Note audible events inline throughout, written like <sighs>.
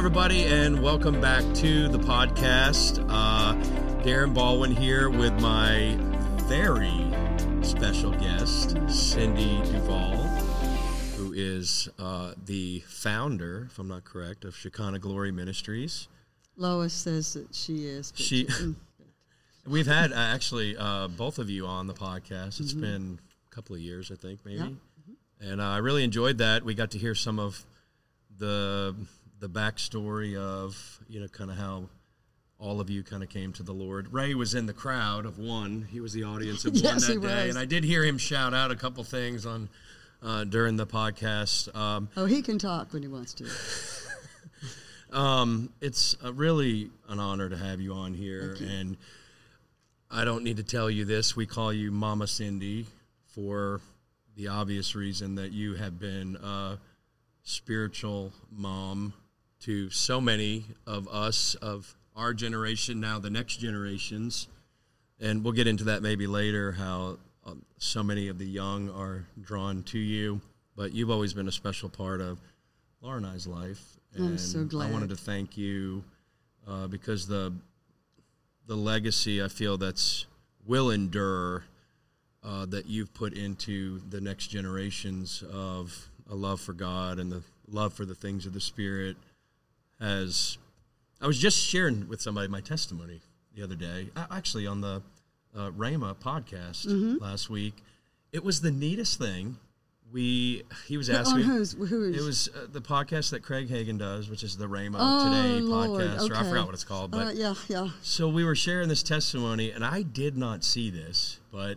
everybody, and welcome back to the podcast. Uh, Darren Baldwin here with my very special guest, Cindy Duvall, who is uh, the founder, if I'm not correct, of Shekinah Glory Ministries. Lois says that she is. She- <laughs> We've had uh, actually uh, both of you on the podcast. It's been a couple of years, I think, maybe. Yeah. And uh, I really enjoyed that. We got to hear some of the the backstory of you know kind of how all of you kind of came to the Lord. Ray was in the crowd of one. He was the audience of <laughs> one that day, was. and I did hear him shout out a couple things on uh, during the podcast. Um, oh, he can talk when he wants to. <laughs> um, it's uh really an honor to have you on here, and I don't need to tell you this. We call you Mama Cindy for the obvious reason that you have been a spiritual mom to so many of us of our generation, now the next generations, and we'll get into that maybe later. How um, so many of the young are drawn to you, but you've always been a special part of Laura and I's life. I'm And so I wanted to thank you uh, because the the legacy I feel that's will endure uh, that you've put into the next generations of a love for God and the love for the things of the Spirit has. I was just sharing with somebody my testimony the other day, actually on the uh, Rhema podcast Mm-hmm. last week. It was the neatest thing. We he was <laughs> asking? Who is? it was uh, the podcast that Craig Hagin does, which is the Rhema Oh, Today Lord, podcast, or I forgot what it's called. But Uh, yeah, yeah. so we were sharing this testimony, and I did not see this, but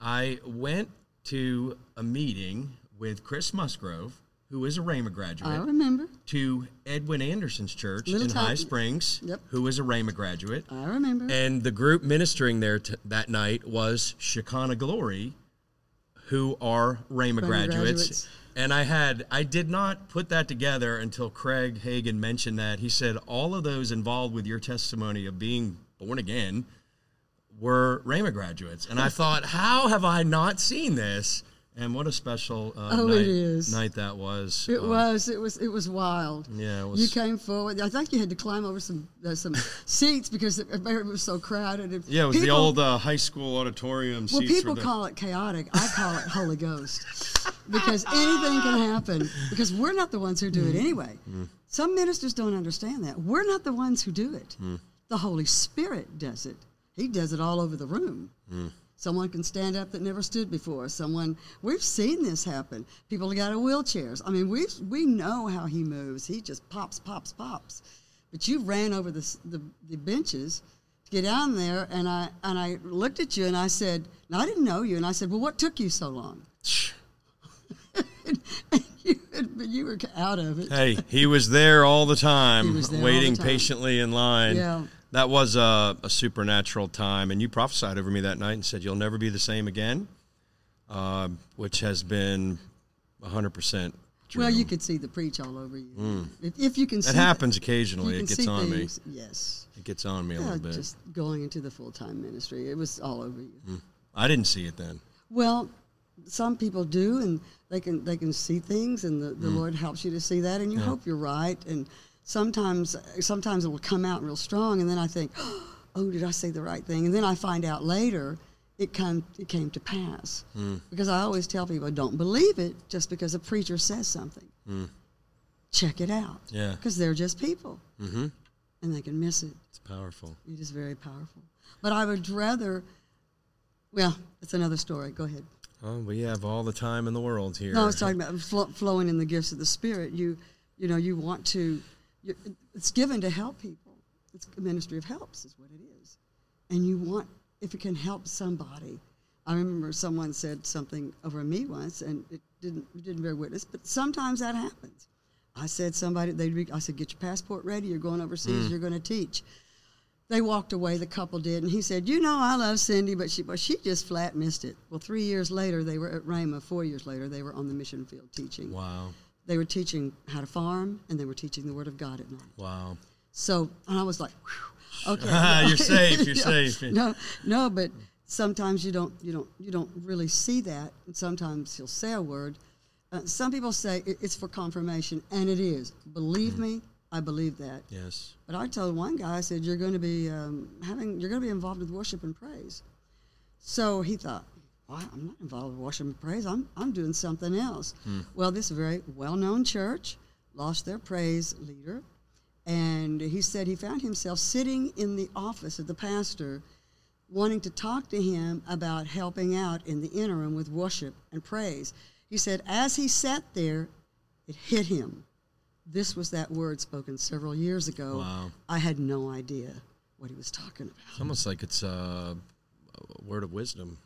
I went to a meeting with Chris Musgrove, who is a Rhema graduate, I remember. to Edwin Anderson's church Little in High Springs, Yep. who is a Rhema graduate. I remember. And the group ministering there t- that night was Shekinah Glory, who are Rhema Rhema graduates. graduates. And I had I did not put that together until Craig Hagin mentioned that. He said all of those involved with your testimony of being born again were Rhema graduates. And I <laughs> thought, how have I not seen this? And what a special uh, Oh, night, it is. night that was. it Um, was. It was. It was wild. Yeah, it was. You came forward. I think you had to climb over some uh, some <laughs> seats because it, it was so crowded. And yeah, it was the old uh, high school auditorium Well, people call it chaotic. I call it Holy Ghost because anything can happen because we're not the ones who do it Mm. anyway. Some ministers don't understand that. We're not the ones who do it. Mm. The Holy Spirit does it. He does it all over the room. Someone can stand up that never stood before. Someone we've seen this happen. People got in wheelchairs. I mean, we we know how he moves. He just pops, pops, pops. But you ran over the the, the benches to get down there, and I and I looked at you and I said, "No, I didn't know you." And I said, "Well, what took you so long?" and you, but you were out of it. Hey, he was there all the time, He was waiting the time. patiently in line. Yeah. That was a, a supernatural time, and you prophesied over me that night and said you'll never be the same again, uh, which has been hundred percent true. Well, you could see the preach all over you. Mm. If, if you can see It the- happens if occasionally. It gets on things, Yes. It gets on me a Yeah, little bit. just going into the full time ministry. It was all over you. Mm. I didn't see it then. Well, some people do, and they can they can see things, and the, the mm. Lord helps you to see that, and you hope you're right. And sometimes sometimes it will come out real strong, and then I think, <gasps> oh, did I say the right thing? And then I find out later it come it came to pass because I always tell people don't believe it just because a preacher says something. Check it out. Yeah. because they're just people, Mm-hmm. and they can miss it. It's powerful. It is very powerful. But I would rather. Well, it's another story. Go ahead. Oh, we have all the time in the world here. No, I was talking about flo- flowing in the gifts of the Spirit. You, you know, you want to. It's given to help people. It's a ministry of helps, is what it is, and you want if it can help somebody. I remember someone said something over me once, and it didn't it didn't bear witness, but sometimes that happens. I said somebody they would I said get your passport ready. You're going overseas. Mm. You're going to teach. They walked away. The couple did, and he said, "You know, I love Cindy, but she, but she just flat missed it." Well, three years later, they were at Rhema. Four years later, they were on the mission field teaching. Wow. They were teaching how to farm, and they were teaching the Word of God at night. Wow. So, and I was like, Whew, "Okay, <laughs> You're <laughs> safe. You're <laughs> safe. No, no, but sometimes you don't, you don't, you don't really see that, and sometimes he'll say a word. Uh, some people say it, it's for confirmation, and it is. Believe me, I believe that. Yes. But I told one guy, I said, "You're going to be um, having, you're going to be involved with worship and praise." So he thought, well, I'm not involved with worship and praise. I'm, I'm doing something else. Hmm. Well, this very well-known church lost their praise leader, and he said he found himself sitting in the office of the pastor, wanting to talk to him about helping out in the interim with worship and praise. He said, as he sat there, it hit him. This was that word spoken several years ago. Wow. I had no idea what he was talking about. It's almost like it's a, a word of wisdom,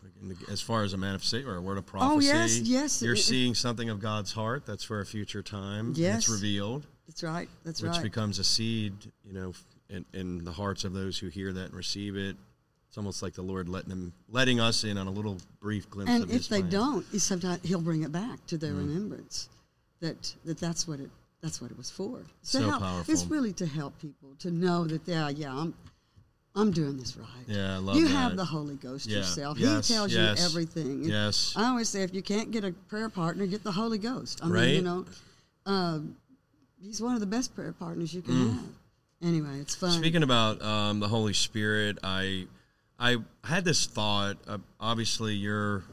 as far as a manifestation or a word of oh, prophecy. Oh, yes, yes. You're It- seeing something of God's heart that's for a future time. Yes. it's revealed, That's right. That's which right. Which becomes a seed, you know, in, in the hearts of those who hear that and receive it. It's almost like the Lord letting them, letting us in on a little brief glimpse and if they plan. don't, he sometimes he'll bring it back to their mm. remembrance. That that that's what it that's what it was for. It's So help, powerful. It's really to help people to know that yeah yeah I'm I'm doing this right. Yeah, I love you that. have the Holy Ghost Yeah. yourself. Yes, he tells yes, you everything. yes. I always say if you can't get a prayer partner, get the Holy Ghost. I mean, you know, um, he's one of the best prayer partners you can have. Anyway, it's fun. Mm. Speaking about um, the Holy Spirit, I I had this thought. Uh, obviously, you're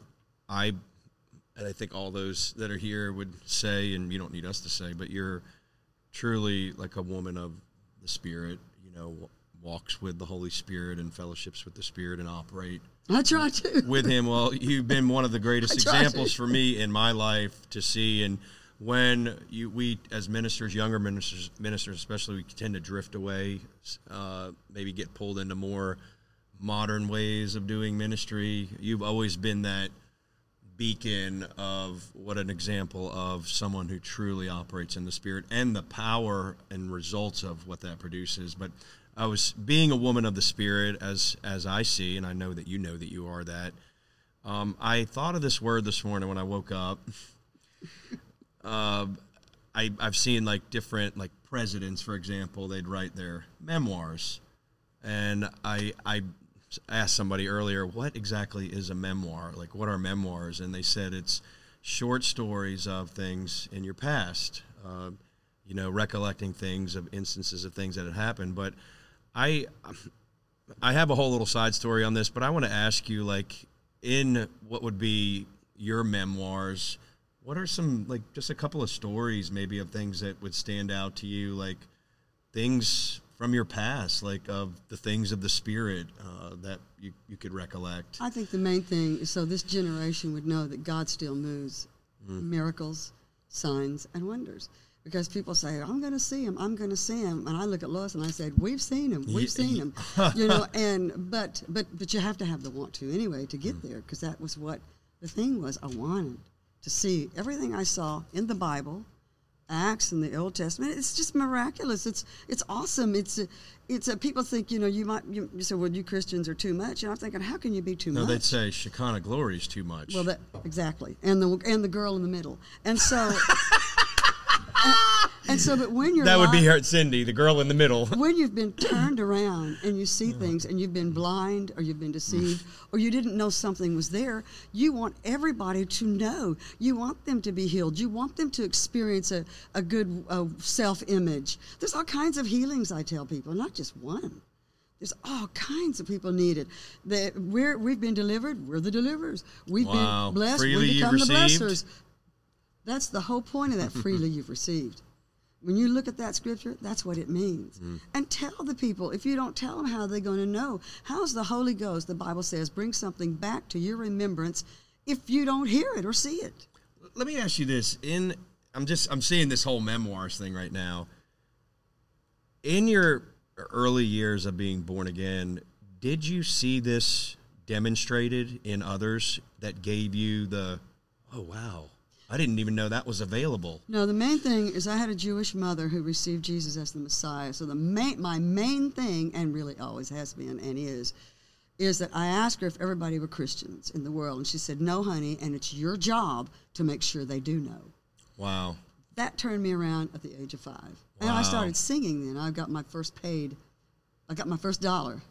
I, and I think all those that are here would say, and you don't need us to say, but you're truly like a woman of the Spirit. You know, walks with the Holy Spirit and fellowships with the Spirit and operate I try to. with him. Well, you've been one of the greatest try to. examples for me in my life to see. And when you, we as ministers, younger ministers, ministers especially, we tend to drift away, uh, maybe get pulled into more modern ways of doing ministry. You've always been that beacon of what an example of someone who truly operates in the spirit and the power and results of what that produces but i was being a woman of the spirit as as i see and i know that you know that you are that. Um, i thought of this word this morning when i woke up. Uh, <laughs> I, i've seen like different like presidents for example they'd write their memoirs. And I I asked somebody earlier what exactly is a memoir? Like what are memoirs? And they said it's short stories of things in your past. Uh, you know recollecting things of instances of things that had happened. But I I have a whole little side story on this but I want to ask you like in what would be your memoirs what are some like just a couple of stories maybe of things that would stand out to you like things from your past, like of the things of the spirit uh, that you, you could recollect. I think the main thing is so this generation would know that God still moves miracles, signs, and wonders. Because people say, I'm going to see him, I'm going to see him. And I look at Lois and I said, We've seen him, we've seen him. <laughs> you know, and but but but you have to have the want to anyway to get there because that was what the thing was. I wanted to see everything I saw in the Bible, Acts and the Old Testament. It's just miraculous. It's it's awesome. It's a, it's a, people think you know you might you, you say well you Christians are too much and I'm thinking how can you be too no, much? No, they'd say Shekinah glory is too much. Well, that exactly, and the and the girl in the middle, and so, <laughs> and so, but when you're that would be her, Cindy, the girl in the middle. <laughs> when you've been <laughs> turned around and you see things and you've been blind or you've been deceived or you didn't know something was there, you want everybody to know. You want them to be healed. You want them to experience a, a good uh, self image. There's all kinds of healings, I tell people, not just one. There's all kinds of people needed. That we're we've been delivered. We're the deliverers. We've Wow. been blessed. Freely we become the blessers. That's the whole point of that freely you've received. When you look at that scripture, that's what it means. Mm-hmm. And tell the people. If you don't tell them, how are they going to know? How's the Holy Ghost, the Bible says, bring something back to your remembrance if you don't hear it or see it? Let me ask you this: in I'm just I'm seeing this whole memoirs thing right now. In your early years of being born again, did you see this demonstrated in others that gave you the, oh wow, I didn't even know that was available. No, the main thing is I had a Jewish mother who received Jesus as the Messiah. So the main, my main thing, and really always has been and is, is that I asked her if everybody were Christians in the world, and she said, "No, honey, and it's your job to make sure they do know." Wow. That turned me around at the age of five, and I started singing. Then I got my first paid, I got my first dollar,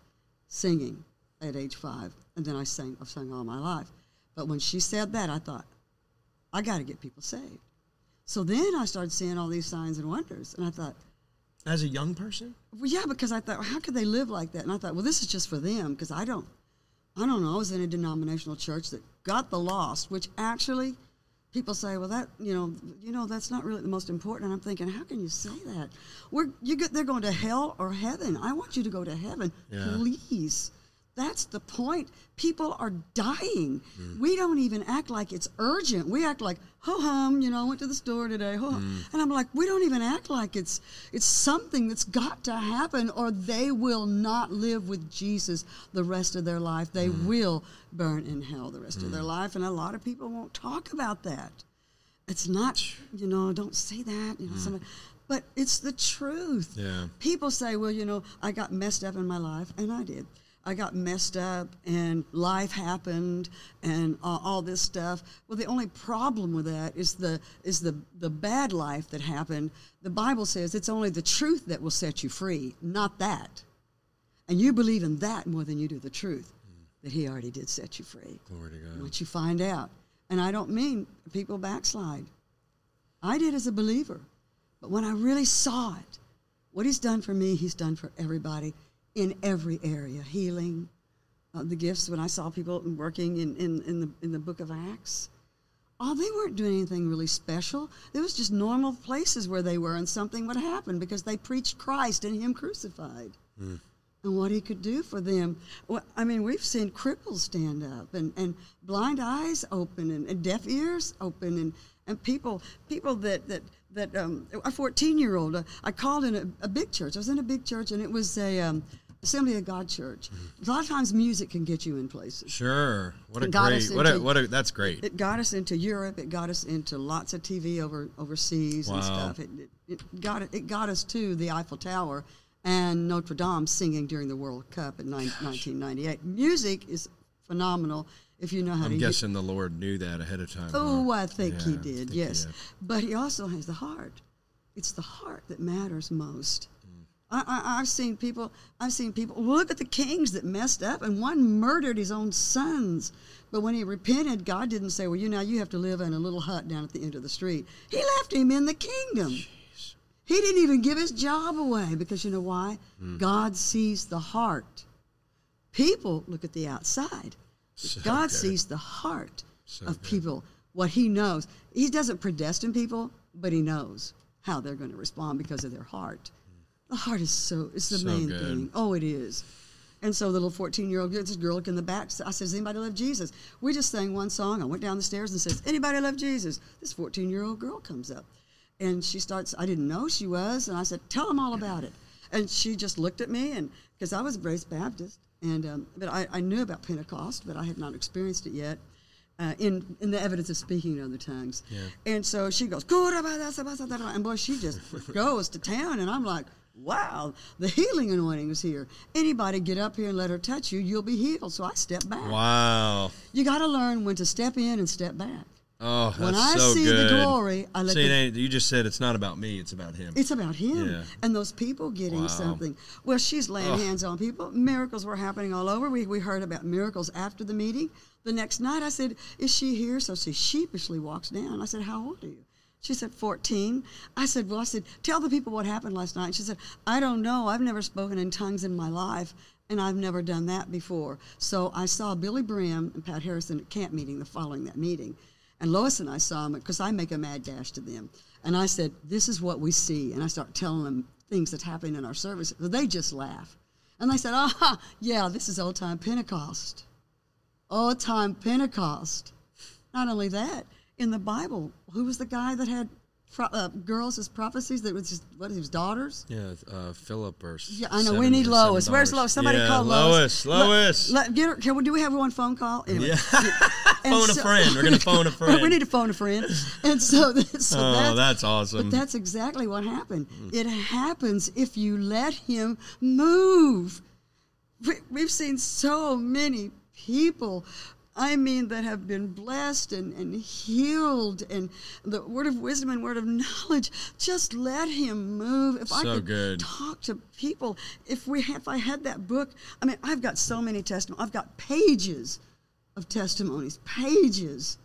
singing at age five, and then I sang. I've sung all my life, but when she said that, I thought, I got to get people saved. So then I started seeing all these signs and wonders, and I thought, As a young person? Well, yeah, because I thought, how could they live like that? And I thought, well, this is just for them because I don't, I don't know. I was in a denominational church that got the lost, which actually, people say, well, that you know, you know, that's not really the most important. And I'm thinking, how can you say that? We're you get they're going to hell or heaven. I want you to go to heaven, Yeah. please. That's the point. People are dying. Mm. We don't even act like it's urgent. We act like, ho hum, you know, I went to the store today, ho hum. Mm. And I'm like, we don't even act like it's it's something that's got to happen or they will not live with Jesus the rest of their life. They mm. will burn in hell the rest of their life. And a lot of people won't talk about that. It's not, you know, don't say that, you know, somebody, but it's the truth. Yeah. People say, well, you know, I got messed up in my life, and I did. I got messed up, and life happened, and uh, all this stuff. Well, the only problem with that is the is the the bad life that happened. The Bible says it's only the truth that will set you free, not that. And you believe in that more than you do the truth that He already did set you free Glory to God. once you find out. And I don't mean people backslide. I did as a believer. But when I really saw it, what he's done for me, he's done for everybody in every area healing, uh, the gifts. When I saw people working in, in, in, the, in the book of Acts, oh, they weren't doing anything really special. It was just normal places where they were, and something would happen because they preached Christ and Him crucified and what he could do for them. Well, I mean, we've seen cripples stand up and, and blind eyes open and, and deaf ears open and, and people people that that that um, a 14 year old. Uh, I called in a, a big church. I was in a big church and it was a um, Assembly of God church. A lot of times music can get you in places. Sure. What a great. us What a what a. That's great. It got us into Europe. It got us into lots of TV over overseas and stuff. It, it, it got it, got us to the Eiffel Tower and Notre Dame singing during the World Cup in nine, 1998. Music is phenomenal if you know how to. I'm guessing the Lord knew that ahead of time. Oh? I think he Yeah, I did. think he yes, did. but he also has the heart. It's the heart that matters most. I, I, I've seen people. I've seen people. Look at the kings that messed up, and one murdered his own sons. But when he repented, God didn't say, "Well, you know, you have to live in a little hut down at the end of the street." He left him in the kingdom. He didn't even give his job away because you know why? Mm. God sees the heart. People look at the outside. So God good. sees the heart So of good. people, what He knows. He doesn't predestine people, but He knows how they're going to respond because of their heart. The heart is so, it's the So main good. thing. Oh, it is. And so the little 14 year old, girl, this girl in the back, I said, Does anybody love Jesus? We just sang one song. I went down the stairs and says, Anybody love Jesus? This 14 year old girl comes up and she starts, I didn't know she was. And I said, Tell them all about it. And she just looked at me, and because I was raised Baptist, and um, but I, I knew about Pentecost, but I had not experienced it yet. Uh, in in the evidence of speaking in other tongues, Yeah. and so she goes, and boy, she just <laughs> goes to town, and I'm like, wow, the healing anointing is here. Anybody get up here and let her touch you, you'll be healed. So I step back. Wow. You got to learn when to step in and step back. Oh, that's When I so see good. the glory, I let See, the you just said it's not about me; it's about Him. It's about him Yeah. and those people getting Wow. something. Well, she's laying Ugh. hands on people. Miracles were happening all over. We, we heard about miracles after the meeting. The next night, I said, Is she here? So she sheepishly walks down. I said, How old are you? She said, 14. I said, Well, I said, Tell the people what happened last night. She said, I don't know. I've never spoken in tongues in my life, and I've never done that before. So I saw Billye Brim and Pat Harrison at camp meeting the following that meeting. And Lois and I saw them because I make a mad dash to them. And I said, This is what we see. And I start telling them things that's happening in our service. They just laugh. And they said, Ah, yeah, this is old time Pentecost. Old time Pentecost. Not only that, in the Bible, who was the guy that had pro- uh, girls as prophecies that was just, what, his daughters? Yeah, uh, Philip or Yeah, I know. we need Lois. Where's. Lois? Somebody yeah, call Lois. Lois. Lois. Get her, can we, do we have one phone call? Anyway. Yeah. <laughs> Phone a friend. We're gonna phone a <laughs> friend. we need to phone a friend. And so, <laughs> so oh, that's, that's awesome. But that's exactly what happened. It happens if you let him move. We, we've seen so many people, I mean, that have been blessed and, and healed, and the word of wisdom and word of knowledge. Just let him move. If I So could good. talk to people, if we if I had that book, I mean, I've got so many testimonies. I've got pages of testimonies, pages.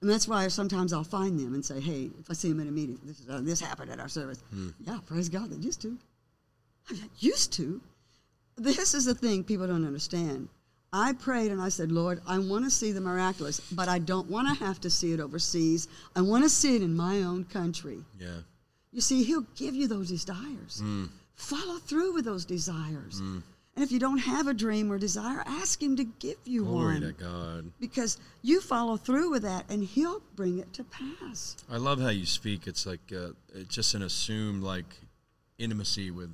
And that's why sometimes I'll find them and say, "Hey, if I see them in a meeting, this is, uh, this happened at our service." Hmm. Yeah, praise God, they used to. I'm used to. This is the thing people don't understand. I prayed and I said, Lord, I want to see the miraculous, but I don't want to have to see it overseas. I want to see it in my own country. Yeah. You see, He'll give you those desires. Follow through with those desires. And if you don't have a dream or desire, ask Him to give you Glory one. to God. Because you follow through with that and He'll bring it to pass. I love how you speak. It's like uh, it's just an assumed like intimacy with,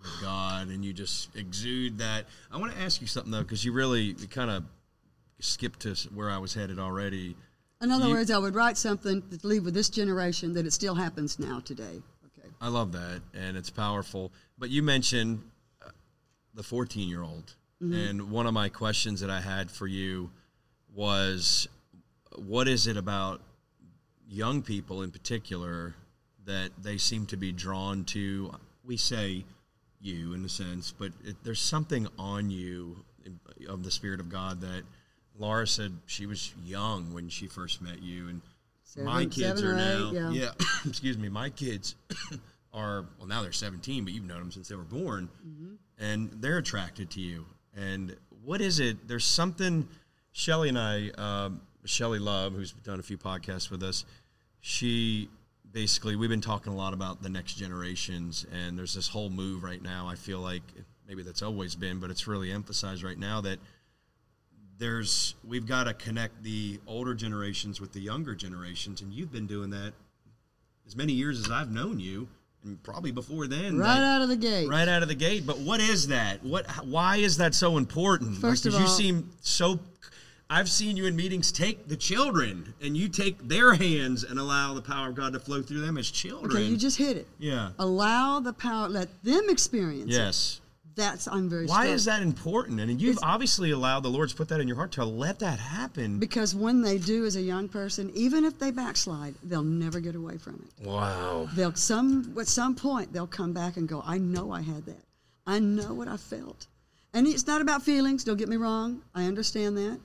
with God, and you just exude that. I want to ask you something though, because you really kind of skipped to where I was headed already. In other You- words, I would write something to leave with this generation that it still happens now today. Okay. I love that, and it's powerful. But you mentioned uh, the 14 year old, and one of my questions that I had for you was, what is it about young people in particular that they seem to be drawn to? We say you in a sense, but it, there's something on you of the Spirit of God that Laura said she was young when she first met you, and my kids are now, eight, yeah. <coughs> excuse me, my kids <coughs> are well now they're 17, but you've known them since they were born, and they're attracted to you. And what is it? There's something. Shelly and I, um, Shelly Love, who's done a few podcasts with us, she basically we've been talking a lot about the next generations, and there's this whole move right now. I feel like maybe that's always been, but it's really emphasized right now that there's we've got to connect the older generations with the younger generations, and you've been doing that as many years as I've known you, and probably before then. Right out of the gate. right out of the gate. But what is that? What? Why is that so important? First Like, of all- you seem so. I've seen you in meetings take the children and you take their hands and allow the power of God to flow through them as children. Okay, you just hit it. yeah. Allow the power, let them experience it. Yes. That's, I'm very Why struck. is that important? And you've It's- obviously allowed the Lord's put that in your heart to let that happen. Because when they do as a young person, even if they backslide, they'll never get away from it. Wow. They'll some at some point they'll come back and go, I know I had that. I know what I felt. And it's not about feelings, don't get me wrong. I understand that.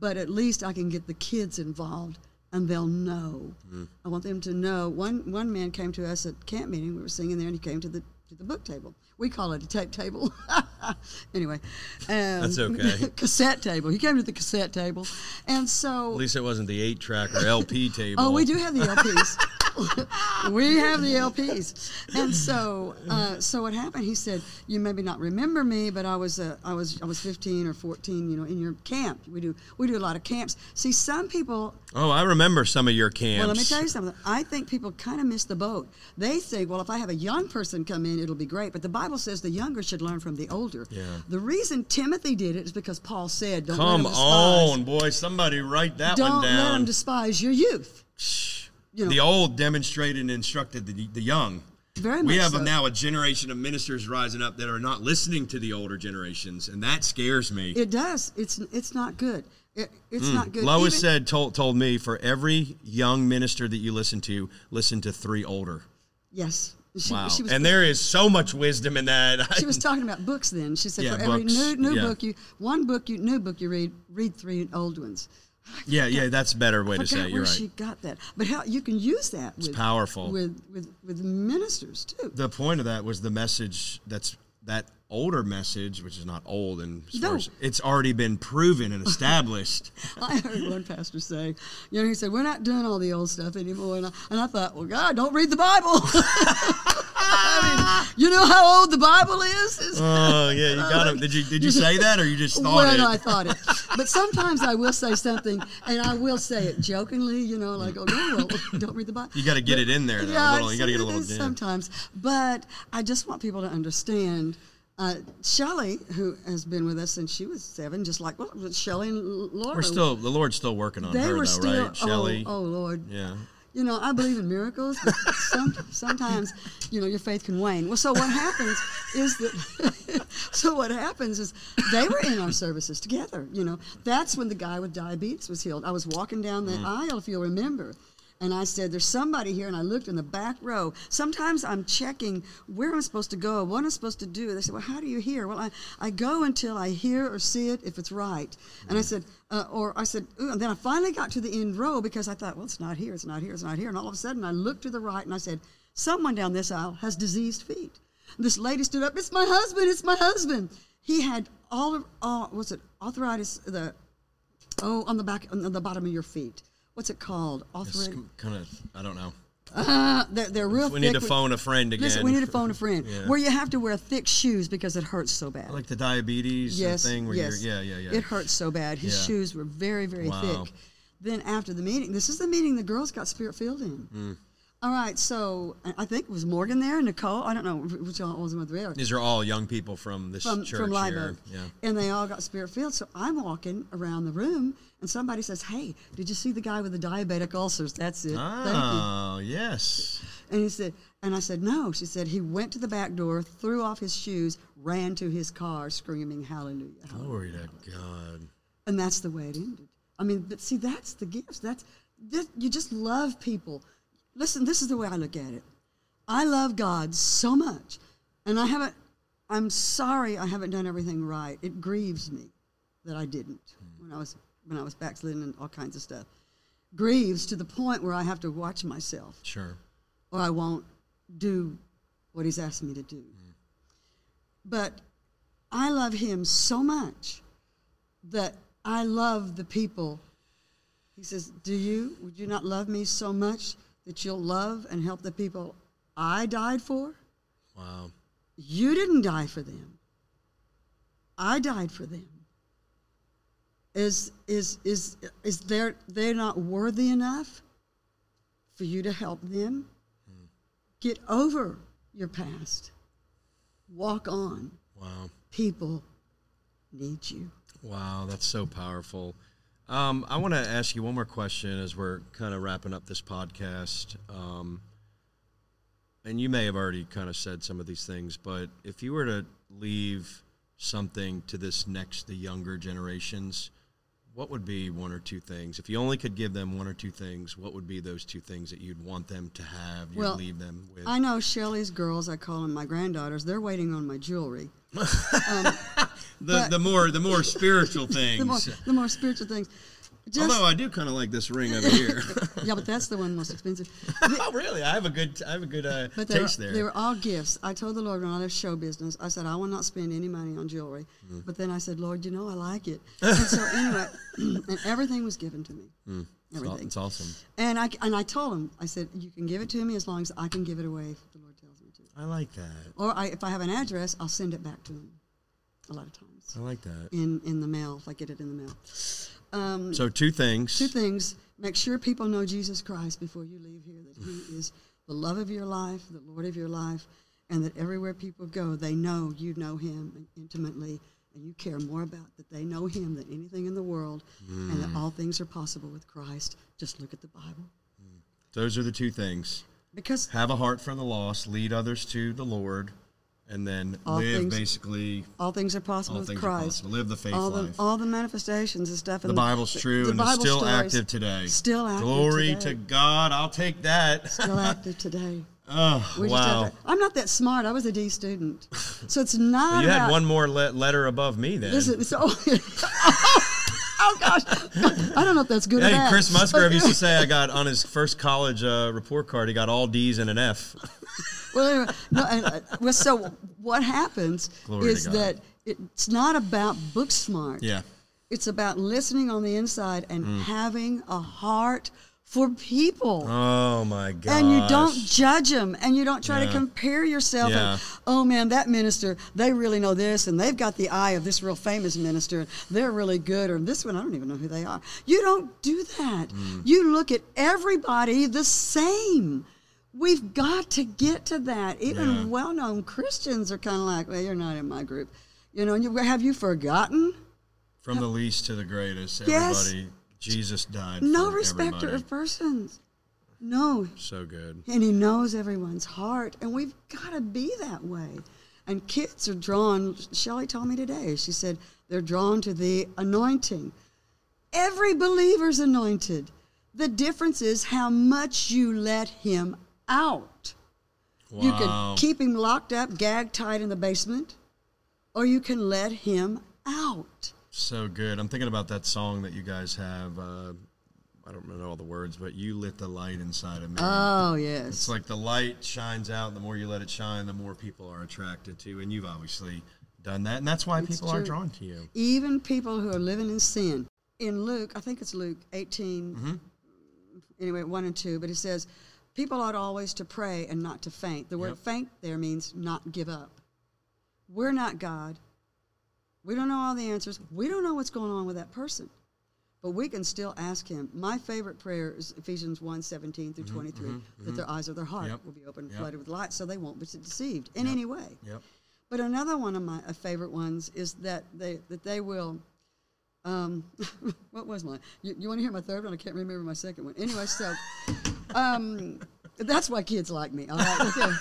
But at least I can get the kids involved and they'll know. Mm. I want them to know. One one man came to us at camp meeting, we were singing there and he came to the to the book table. We call it a tape table. <laughs> anyway. Um, That's okay. <laughs> cassette table. He came to the cassette table. And so At least it wasn't the eight track or LP <laughs> table. Oh, we do have the LPs. we have the LPs, and so uh, so what happened? He said, "You maybe not remember me, but I was uh, I was I was 15 or 14. You know, in your camp. We do we do a lot of camps. See, some people. Oh, I remember some of your camps. Well, let me tell you something. I think people kind of miss the boat. They think, well, if I have a young person come in, it'll be great. But the Bible says the younger should learn from the older. Yeah. The reason Timothy did it is because Paul said, "Don't let Come on, boy. Somebody write that one down. Don't let down. despise your youth." You know, the old demonstrated and instructed the, the young. very We have so. now a generation of ministers rising up that are not listening to the older generations, and that scares me. It does. It's it's not good. It, it's mm. not good. Lois Even- said, told, told me, for every young minister that you listen to, listen to three older. "Yes." She, Wow. she was, and there is so much wisdom in that. she was <laughs> talking about books. Then she said, Yeah, "For every books. new new Yeah. book you one book you new book you read read three old ones." yeah, yeah, that's a better way to say it. where You're she right. got that, but how you can use that with powerful. with with with ministers too. The point of that was the message that's that older message, which is not old, and No. it's already been proven and established. <laughs> I heard one pastor say, you know, he said, "We're not doing all the old stuff anymore," and I, and I thought, well, God, don't read the Bible. <laughs> I mean, you know how old the Bible is? Oh yeah, you got it. Did you did you say <laughs> that or you just thought well, it? no, I thought it. But sometimes I will say something, and I will say it jokingly, you know, like, oh, no, well, don't read the Bible. You got to get it in there. Though, a little, you got to get a little. sometimes. But I just want people to understand. Uh, Shelley, who has been with us since she was seven, just like well, Shelly and Laura. We're still the Lord's still working on they her were though, still. right? Shelley. Oh, oh Lord. Yeah. You know, I believe in miracles, but some, sometimes, you know, your faith can wane. Well, so what happens is that, <laughs> so what happens is they were in our services together. You know, that's when the guy with diabetes was healed. I was walking down the aisle, if you'll remember, and I said, "There's somebody here," and I looked in the back row. Sometimes I'm checking where I'm supposed to go, what I'm supposed to do. They said, "Well, how do you hear?" Well, I, I go until I hear or see it if it's right. And I said, uh, or I said, Ooh, and then I finally got to the end row because I thought, well, it's not here, it's not here, it's not here. And all of a sudden I looked to the right and I said, someone down this aisle has diseased feet. This lady stood up. It's my husband. It's my husband. He had all of all was it arthritis the oh on the back on the bottom of your feet. What's it called? Arthritis. kind of, I don't know. Uh, they're, they're real. We need to phone a friend again. Listen, we need to phone a friend. <laughs> Yeah. Where you have to wear thick shoes because it hurts so bad. Like the diabetes yes, thing where yes. you're, yeah, yeah, yeah. It hurts so bad. His Yeah. shoes were very, very Wow. thick. Then after the meeting, this is the meeting the girls got spirit filled in. Mm. All right, so I I think it was Morgan there, Nicole. I don't know which all was with there. These are all young people from this From, church from Live here. Yeah. And they all got spirit filled. So I'm walking around the room, and somebody says, Hey, did you see the guy with the diabetic ulcers? That's it. Thank you. Oh, yes. And he said, and I said, no. She said he went to the back door, threw off his shoes, ran to his car, screaming, "Hallelujah!" hallelujah." Glory to God. And that's the way it ended. I mean, but see, that's the gifts. That's this, you just love people. Listen, this is the way I look at it. I love God so much, and I haven't. I'm sorry I haven't done everything right. It grieves me that I didn't when I was when I was backsliding and all kinds of stuff. Grieves to the point where I have to watch myself Sure. or I won't do what he's asked me to do. Mm. But I love him so much that I love the people. He says, Do you? Would you not love me so much that you'll love and help the people I died for? Wow. You didn't die for them. I died for them. Is is is is there they're not worthy enough for you to help them? Get over your past. Walk on. Wow. People need you. Wow, that's so powerful. Um, I want to ask you one more question as we're kind of wrapping up this podcast. Um, and you may have already kind of said some of these things, but if you were to leave something to this next, the younger generations, what would be one or two things? If you only could give them one or two things, what would be those two things that you'd want them to have? You'd Well, leave them with. I know Shelley's girls, I call them my granddaughters, they're waiting on my jewelry. <laughs> the, the more the more spiritual things. <laughs> The more, the more spiritual things. Just, Although I do kind of like this ring over here. <laughs> yeah, but that's the one most expensive. <laughs> oh, really? I have a good, I have a good uh, But were, taste there. they were all gifts. I told the Lord when I left show business, I said, I will not spend any money on jewelry. Mm. But then I said, Lord, you know I like it. and so anyway, <clears throat> and everything was given to me. Mm. Everything. It's awesome. And I, and I told him, I said, you can give it to me as long as I can give it away if the Lord tells me to. I like that. Or I, if I have an address, I'll send it back to him a lot of times I like that. in, in the mail, if I get it in the mail. Um, So two things. Two things. Make sure people know Jesus Christ before you leave here, that He is the love of your life, the Lord of your life, and that everywhere people go, they know you know Him intimately, and you care more about that they know Him than anything in the world, and Mm. that all things are possible with Christ. Just look at the Bible. Those are the two things. Because Have a heart for the lost. Lead others to the Lord, and then All live things- basically. all things are possible All with things are Christ. possible. Live the faith all the, life. all the manifestations and stuff. The and Bible's true the and Bible still active today. Still active today. Glory today. to God. I'll take that. Still active today. <laughs> oh, We wow. to- I'm not that smart. I was a D student, <laughs> so it's not. You had about- one more le- letter above me then. Listen, so, <laughs> oh gosh, I don't know if that's good or Hey, bad. Chris Musgrove used to say I got on his first college uh, report card, he got all D's and an F. Well, anyway, no, and, uh, well, so what happens Glory is that it's not about book smart. Yeah. It's about listening on the inside and having a heart for people. Oh my God. and you don't judge them and you don't try Yeah. to compare yourself Yeah. and oh man that minister they really know this and they've got the eye of this real famous minister they're really good or this one i don't even know who they are you don't do that Mm. you look at everybody the same we've got to get to that even Yeah. well-known christians are kind of like well you're not in my group you know you, have you forgotten From the least to the greatest, Yes. everybody. Jesus died. no respecter everybody. of persons no So good. and he knows everyone's heart and we've got to be that way and kids are drawn shelly told me today she said they're drawn to the anointing every believer's anointed the difference is how much you let him out you can keep him locked up gagged tight in the basement or you can let him out So good. I'm thinking about that song that you guys have. Uh, I don't know all the words, but you lit the light inside of me. Oh yes. It's like the light shines out, and the more you let it shine, the more people are attracted to. And you've obviously done that, and that's why It's people are drawn to you. even people who are living in sin. In Luke, I think it's Luke 18, Mm-hmm. anyway, 1 and 2, but it says, people ought always to pray and not to faint. The word Yep. faint there means not give up. We're not God. We don't know all the answers. We don't know what's going on with that person. But we can still ask him. My favorite prayer is Ephesians 1 17 through 23, that their eyes of their heart Mm-hmm, Yep. will be open, Yep. flooded with light, so they won't be deceived in any way. Yep. But another one of my uh, favorite ones is that they that they will. Um, <laughs> what was mine? You, you want to hear my third one? I can't remember my second one. Anyway, so um, that's why kids like me. All right, okay.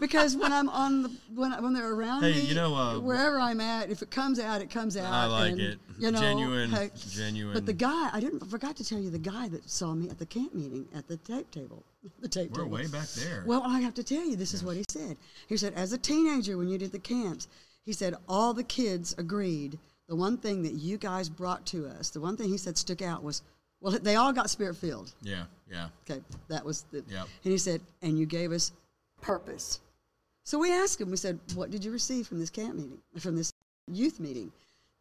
because when I'm on the when when they're around Hey, me, you know, uh, wherever I'm at, if it comes out, it comes out. I like and, it. You know, Genuine, hey, genuine. But the guy, I didn't I forgot to tell you the guy that saw me at the camp meeting at the tape table. <laughs> The tape We're table. way back there. Well, I have to tell you, this is what he said. He said, as a teenager, when you did the camps, he said all the kids agreed. The one thing that you guys brought to us, the one thing he said stuck out was, well, they all got spirit filled. yeah, yeah. Okay, that was the. Yep. And he said, and you gave us purpose. So we asked him. We said, what did you receive from this camp meeting, from this youth meeting?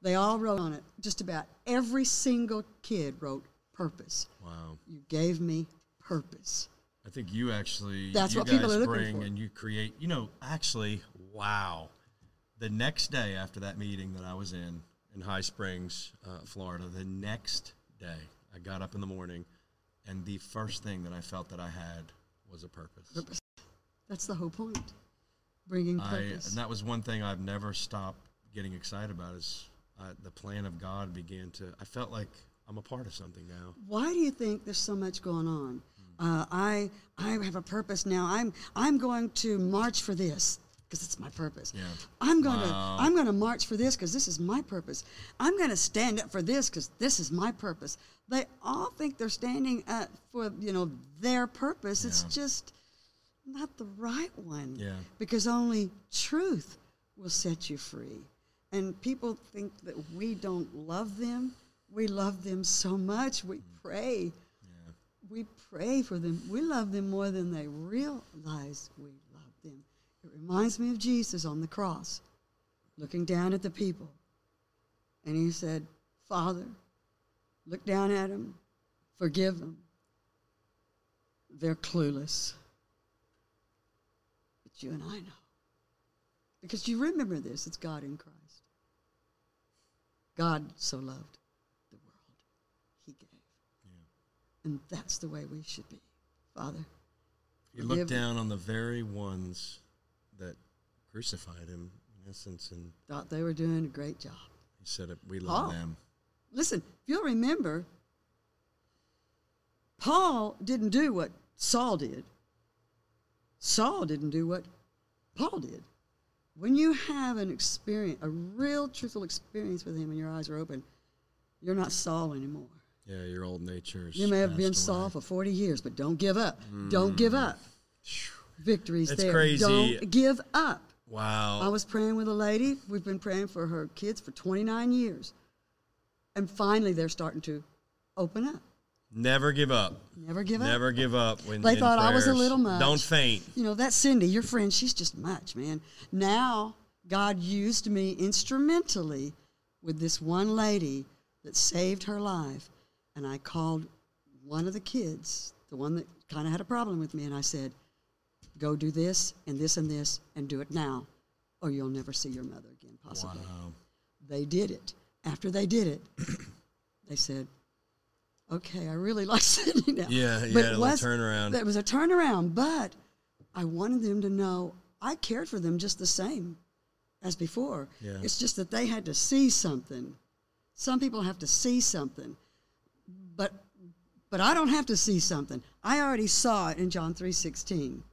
They all wrote on it. Just about every single kid wrote purpose. Wow. You gave me purpose. I think you actually That's you what people are looking bring for. and you create. You know, actually, wow. The next day after that meeting that I was in in High Springs, uh, Florida, the next day I got up in the morning, and the first thing that I felt that I had was a purpose. Purpose. That's the whole point. Bringing I purpose. and that was one thing I've never stopped getting excited about is uh, the plan of God began to. I felt like I'm a part of something now. Why do you think there's so much going on? Uh, I I have a purpose now. I'm I'm going to march for this because it's my purpose. Yeah. I'm going to I'm going to march for this because this is my purpose. I'm going to stand up for this because this is my purpose. They all think they're standing up for you know their purpose. It's just not the right one. Yeah. Because only truth will set you free. And people think that we don't love them. We love them so much. We mm. pray. Yeah. We pray for them. We love them more than they realize we. It reminds me of Jesus on the cross, looking down at the people. And he said, Father, look down at them, forgive them. They're clueless. But you and I know. Because you remember this it's God in Christ. God so loved the world, he gave. And that's the way we should be. Father, He looked down on the very ones that crucified him, in essence, and thought they were doing a great job. he said, it, "We love Paul. them." Listen, if you'll remember, Paul didn't do what Saul did. Saul didn't do what Paul did. When you have an experience, a real truthful experience with him and your eyes are open, you're not Saul anymore. Yeah, your old nature's. You may have been passed Saul for 40 years, but don't give up. Don't give up. Mm. Victory's That's there. crazy. Don't give up. Wow. I was praying with a lady. We've been praying for her kids for 29 years. And finally, they're starting to open up. Never give up. Never give up. Never give up. When They thought I was a little much. Don't faint. You know, that's Cindy, your friend. She's just much, man. Now, God used me instrumentally with this one lady that saved her life. And I called one of the kids, the one that kind of had a problem with me, and I said, Go do this and this and this and do it now, or you'll never see your mother again, possibly. Wow. They did it. After they did it, <clears throat> they said, "Okay, I really <laughs> like Cindy now." Yeah, But yeah, it a little was- turnaround. That was a turnaround, but I wanted them to know I cared for them just the same as before. Yeah. It's just that they had to see something. Some people have to see something, but but I don't have to see something. I already saw it in John three sixteen.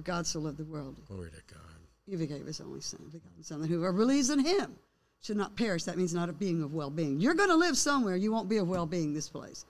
For God so loved the world, Glory to God. he gave his only son, begotten son, that whoever believes in him should not perish. That means not a being of well-being. You're going to live somewhere. You won't be of well-being this place.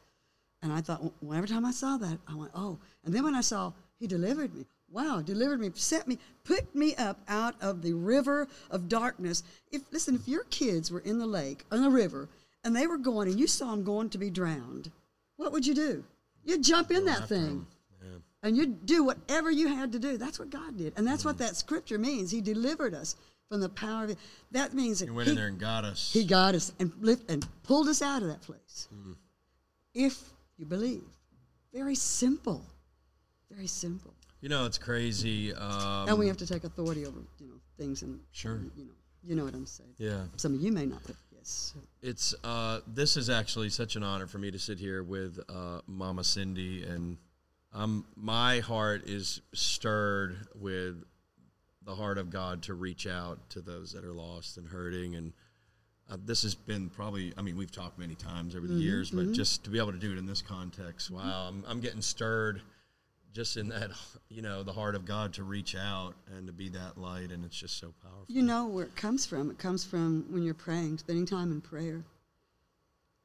And I thought, well, every time I saw that, I went, oh. And then when I saw he delivered me, wow, delivered me, set me, put me up out of the river of darkness. If listen, if your kids were in the lake, in the river, and they were going, and you saw them going to be drowned, what would you do? You'd jump in that thing. Yeah. And you'd do whatever you had to do. That's what God did. And that's what Mm-hmm. that scripture means. He delivered us from the power of it. That means that He went he, in there and got us. he got us and lift and pulled us out of that place. Mm-hmm. If you believe. Very simple. Very simple. you know, it's crazy. Um, and we have to take authority over, you know, things and Sure. you know, you know what I'm saying. yeah. Some of you may not, but yes. It's uh, this is actually such an honor for me to sit here with uh, Mama Cindy, and um, my heart is stirred with the heart of God to reach out to those that are lost and hurting. And uh, this has been probably, I mean, we've talked many times over the years, but just to be able to do it in this context, wow, I'm, I'm getting stirred just in that, <laughs> you know, the heart of God to reach out and to be that light, and it's just so powerful. You know where it comes from. It comes from when you're praying, spending time in prayer.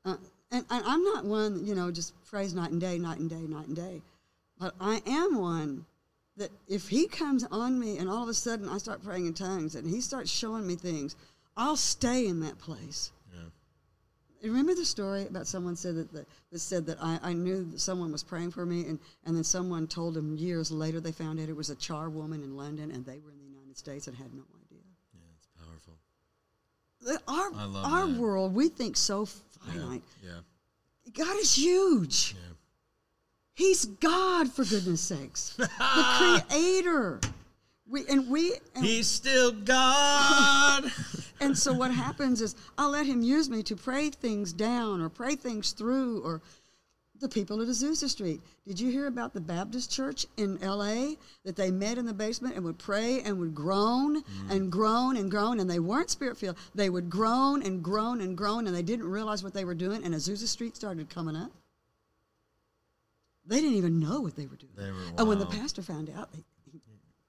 Uh, and, and I'm not one, you know, just prays night and day, night and day, night and day. But I am one that if he comes on me and all of a sudden I start praying in tongues and he starts showing me things, I'll stay in that place. Yeah. Remember the story about someone said that, that, that said that I, I knew that someone was praying for me, and, and then someone told them years later they found out it was a char woman in London, and they were in the United States and had no idea. Yeah, it's powerful. Our, our that. world, we think so Yeah. finite. Yeah. God is huge. Yeah. He's God, for goodness sakes, the Creator. We and we and, He's still God. <laughs> and so what happens is I'll let Him use me to pray things down or pray things through or the people at Azusa Street. Did you hear about the Baptist church in L.A. that they met in the basement and would pray and would groan mm. and groan and groan and they weren't spirit filled. They would groan and groan and groan and they didn't realize what they were doing and Azusa Street started coming up. They didn't even know what they were doing. They were, And when the pastor found out, he, he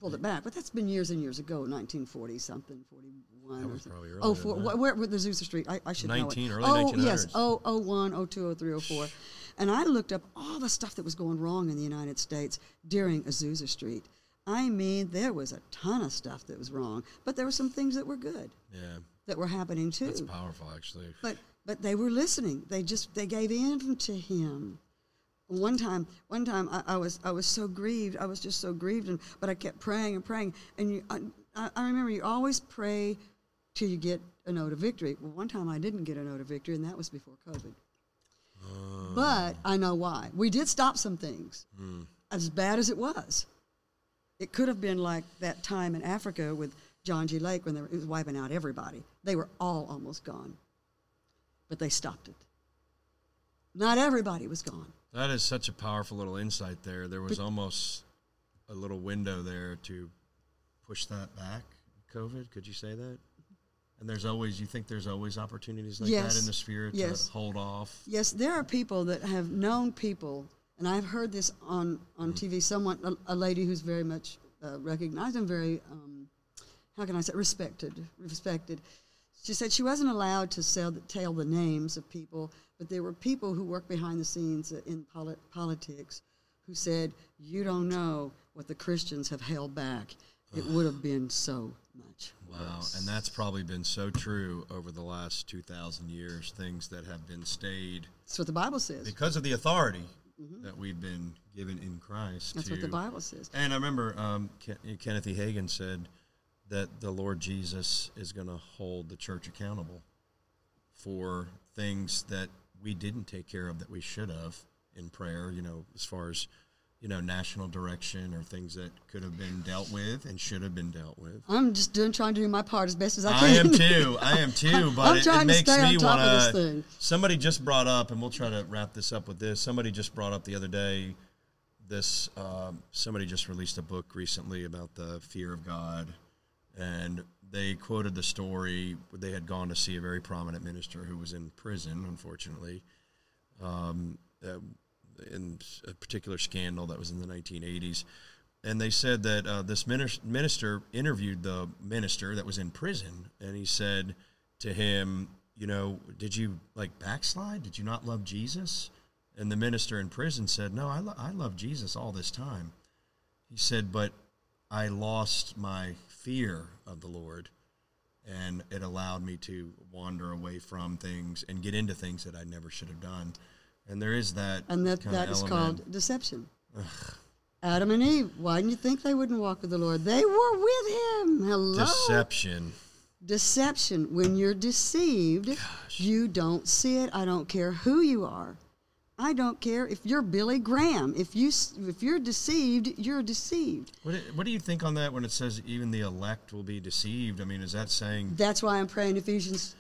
pulled it back. But that's been years and years ago, 1940 something, 41 That or was something. probably oh, earlier Oh, four, wh- where, where the Azusa Street? I, I should 19, know it. early oh, yes. 1900s. Oh, 01, 02, 03, 04. And I looked up all the stuff that was going wrong in the United States during Azusa Street. I mean, there was a ton of stuff that was wrong, but there were some things that were good Yeah, that were happening too. that's powerful, actually. But but they were listening. They just they gave in to him. One time, one time I, I was I was so grieved. I was just so grieved, and but I kept praying and praying. And you, I, I remember you always pray till you get a note of victory. Well, one time I didn't get a note of victory, and that was before COVID. But I know why. We did stop some things, hmm. as bad as it was. It could have been like that time in Africa with John G. Lake when they were, it was wiping out everybody. They were all almost gone, but they stopped it. Not everybody was gone. That is such a powerful little insight there. There was almost a little window there to push that back. COVID, could you say that? And there's always, you think there's always opportunities like that in the spirit Yes. to hold off. Yes, there are people that have known people, and I've heard this on, on TV. Someone, a, a lady who's very much uh, recognized and very, um, how can I say, respected, respected. She said she wasn't allowed to sell, tell the names of people, but there were people who worked behind the scenes in poli- politics who said, "You don't know what the Christians have held back. It would have been so much." Wow. worse." And that's probably been so true over the last 2,000 years, things that have been stayed That's what the Bible says. because of the authority that we've been given in Christ. Mm-hmm. That's to, what the Bible says. And I remember um, Ken- Kenneth E. Hagin said that the Lord Jesus is going to hold the church accountable for things that we didn't take care of that we should have in prayer, you know, as far as, you know, national direction or things that could have been dealt with and should have been dealt with. I'm just doing trying to do my part as best as I can. I am too. I am <laughs> too. But I'm it, trying it to makes stay me want to. Somebody just brought up, and we'll try to wrap this up with this. Somebody just brought up the other day. This um, somebody just released a book recently about the fear of God, and they quoted the story. They had gone to see a very prominent minister who was in prison, unfortunately, um, uh, in a particular scandal that was in the 1980s. And they said that uh, this minister interviewed the minister that was in prison, and he said to him, "You know, did you like backslide? Did you not love Jesus?" And the minister in prison said, "No, I, lo- I love Jesus all this time." He said, "But I lost my fear of the Lord, and it allowed me to wander away from things and get into things that I never should have done." And there is that. and that that is element. called deception. Adam and Eve, why didn't you think they wouldn't walk with the Lord? They were with him. Hello. deception. Deception. When you're deceived, you don't see it. I don't care who you are. I don't care if you're Billy Graham. If you if you're deceived, you're deceived. What do, what do you think on that when it says even the elect will be deceived? I mean, is that saying That's why I'm praying Ephesians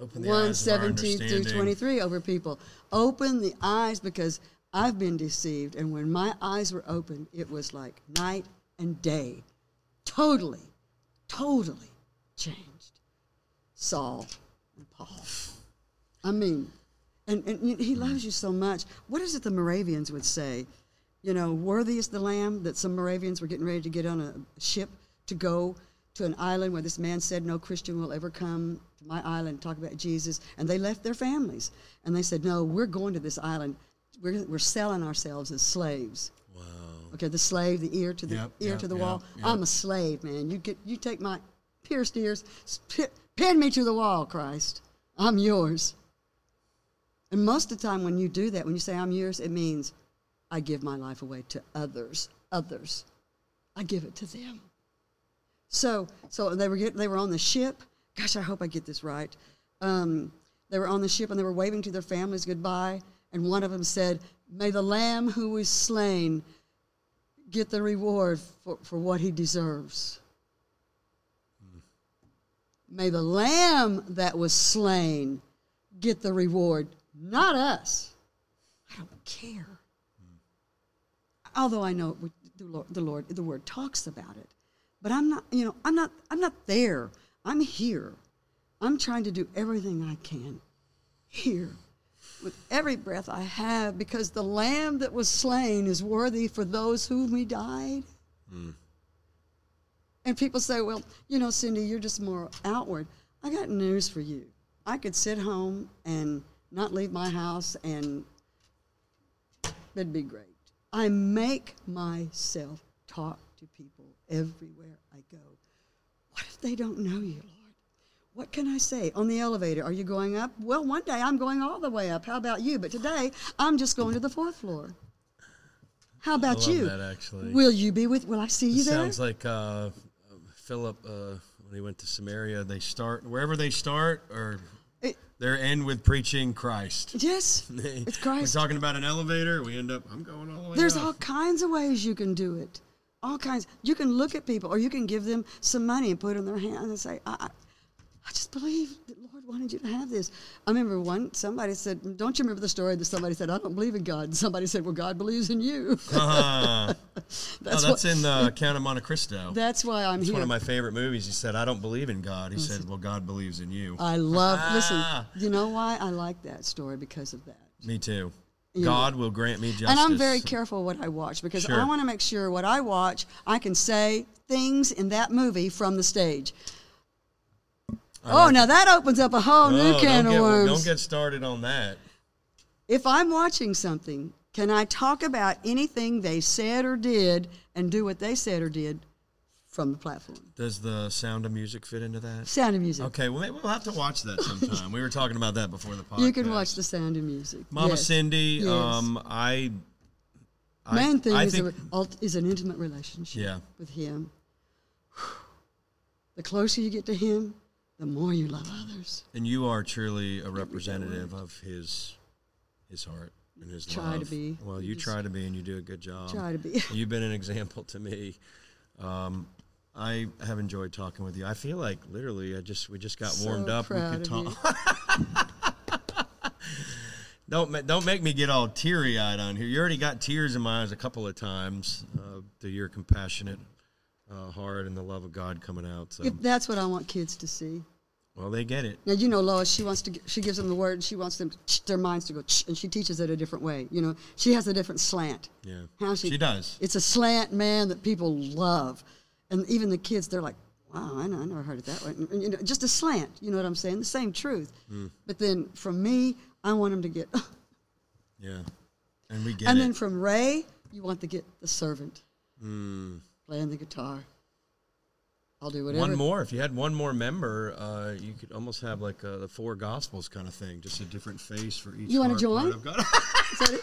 open the 1 eyes 17 through 23 over people. Open the eyes because I've been deceived. And when my eyes were opened, it was like night and day. Totally, totally changed. Saul and Paul. I mean, and, and he loves you so much. What is it the Moravians would say? You know, worthy is the lamb that some Moravians were getting ready to get on a ship to go to an island where this man said no Christian will ever come to my island and talk about Jesus. And they left their families. And they said, no, we're going to this island. We're, we're selling ourselves as slaves. Wow. Okay, the slave, the ear to the Yep, ear yep, to the yep, wall. yep. I'm a slave, man. You get you take my pierced ears, pin me to the wall, Christ. I'm yours. And most of the time, when you do that, when you say I'm yours, it means I give my life away to others. Others, I give it to them. So, so they were get, they were on the ship. Gosh, I hope I get this right. Um, they were on the ship and they were waving to their families goodbye. And one of them said, "May the Lamb who was slain get the reward for, for what he deserves." May the lamb that was slain get the reward, not us. I don't care. Although I know we- the Lord, the Lord, the word talks about it, but I'm not. You know, I'm not. I'm not there. I'm here. I'm trying to do everything I can here with every breath I have because the lamb that was slain is worthy for those whom he died. Hmm. And people say, well, you know, Cindy, you're just more outward. I got news for you. I could sit home and not leave my house, and it'd be great. I make myself talk to people everywhere I go. What if they don't know you, Lord? What can I say? On the elevator, are you going up? Well, one day I'm going all the way up. How about you? But today I'm just going to the fourth floor. How about you? that, actually. Will you be with? Will I see you there? Sounds like uh, Philip uh, when he went to Samaria. They start wherever they start, or It- they end with preaching Christ. yes, <laughs> it's Christ. We're talking about an elevator. We end up. I'm going all the way. There's up. all kinds of ways you can do it. All kinds. You can look at people, or you can give them some money and put it in their hand and say, I, I, I just believe that wanted you to have this. I remember one, somebody said, Don't you remember the story that somebody said, I don't believe in God? And somebody said, Well, God believes in you. <laughs> Uh-huh. <laughs> that's oh, that's what, in the <laughs> Count of Monte Cristo. That's why I'm It's here. one of my favorite movies. He said, "I don't believe in God." He said, "Well, God believes in you." I love, listen, Ah. you know why I like that story? Because of that. Me too. You God will grant me justice. And I'm very careful what I watch because Sure. I want to make sure what I watch, I can say things in that movie from the stage. Oh, now that opens up a whole new Oh, can of get, worms. Don't get started on that. if I'm watching something, can I talk about anything they said or did and do what they said or did from the platform? Does the sound of music fit into that? Sound of Music. Okay, well maybe we'll have to watch that sometime. we were talking about that before the podcast. You can watch The Sound of Music. Mama Yes. Cindy. Yes. Um, I. I- Main thing I is, think, a, is an intimate relationship Yeah. with Him. The closer you get to Him, the more you love others. and you are truly a representative of his, his heart and his Try to love. be. Well, you Just try to be, and you do a good job. Try to be. <laughs> You've been an example to me. Um, I have enjoyed talking with you. I feel like literally, I just we just got So warmed up. We could talk. <laughs> don't ma- don't make me get all teary eyed on here. You already got tears in my eyes a couple of times uh, to your compassionate uh, heart and the love of God coming out. So, If that's what I want kids to see. well, they get it. Now you know Lois. She wants to. g- She gives them the word. And she wants them to, their minds to go, and she teaches it a different way. You know, she has a different slant. Yeah, How she, she does. It's a slant, man, that people love, and even the kids, they're like, "Wow, I, know, I never heard it that way." And, and, you know, just a slant. You know what I'm saying? The same truth. Mm. But then from me, I want them to get, <laughs> Yeah, and we get and it. then from Ray, you want to get the servant Mm. Playing the guitar. I'll do whatever. One more. If you had one more member, uh, you could almost have like uh, the four gospels kind of thing, just a different face for each. You join? of God. So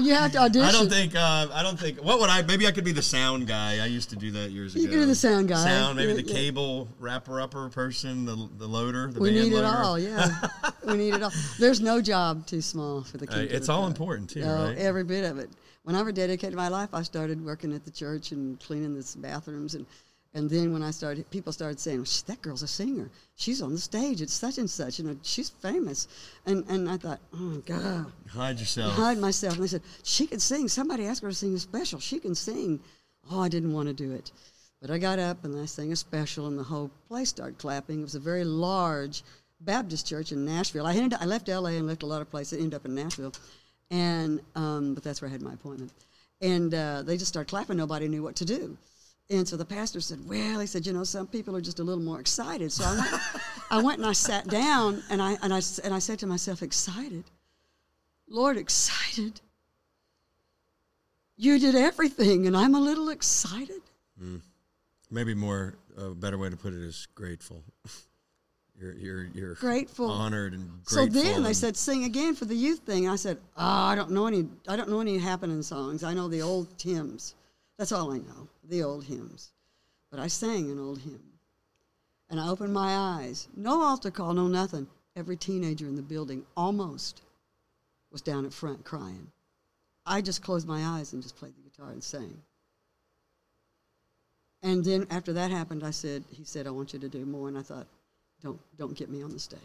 you have to audition. I don't think. Uh, I don't think. What would I? Maybe I could be the sound guy. I used to do that years ago. You could be the sound guy. Sound. Maybe the yeah. cable wrapper upper person. The the loader. The we need it all. Yeah, <laughs> we need it all. There's no job too small for the Uh, it's all important too, Oh, right? Every bit of it. When I rededicated my life, I started working at the church and cleaning the bathrooms, and and then when I started, people started saying, "Sh- "That girl's a singer. She's on the stage at such and such, and uh, she's famous." And and I thought, "Oh God." Hide yourself. hide myself. And they said, she can sing. Somebody asked her to sing a special. She can sing. Oh, I didn't want to do it. But I got up and I sang a special, and the whole place started clapping. It was a very large Baptist church in Nashville. I, ended, I left LA and left a lot of places, I ended up in Nashville. And, um, but that's where I had my appointment. And uh, they just started clapping. Nobody knew what to do. And so the pastor said, Well, he said, you know, some people are just a little more excited. So I went, I went and I sat down and I, and, I, and I said to myself, Excited? Lord, excited. You did everything, and I'm a little excited. Maybe more. A better way to put it is grateful. <laughs> You're you're you're Grateful. honored, and So grateful. then they said, "Sing again for the youth thing." I said, "Oh, I don't know any. I don't know any happening songs. I know the old hymns. That's all I know, the old hymns." But I sang an old hymn, and I opened my eyes. No altar call, no nothing. Every teenager in the building almost was down at front crying. I just closed my eyes and just played the guitar and sang. And then after that happened, I said, he said, I want you to do more. And I thought, don't, don't get me on the stage.